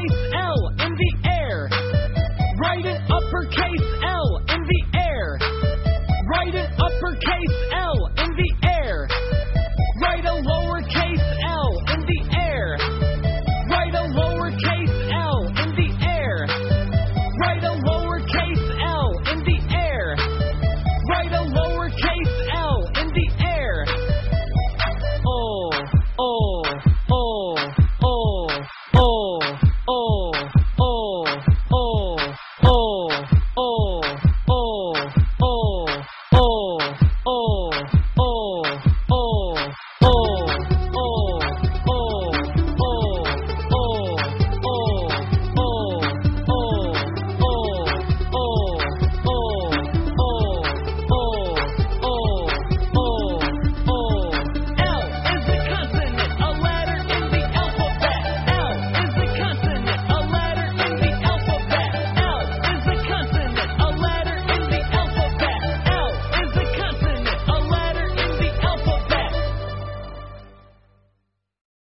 Chase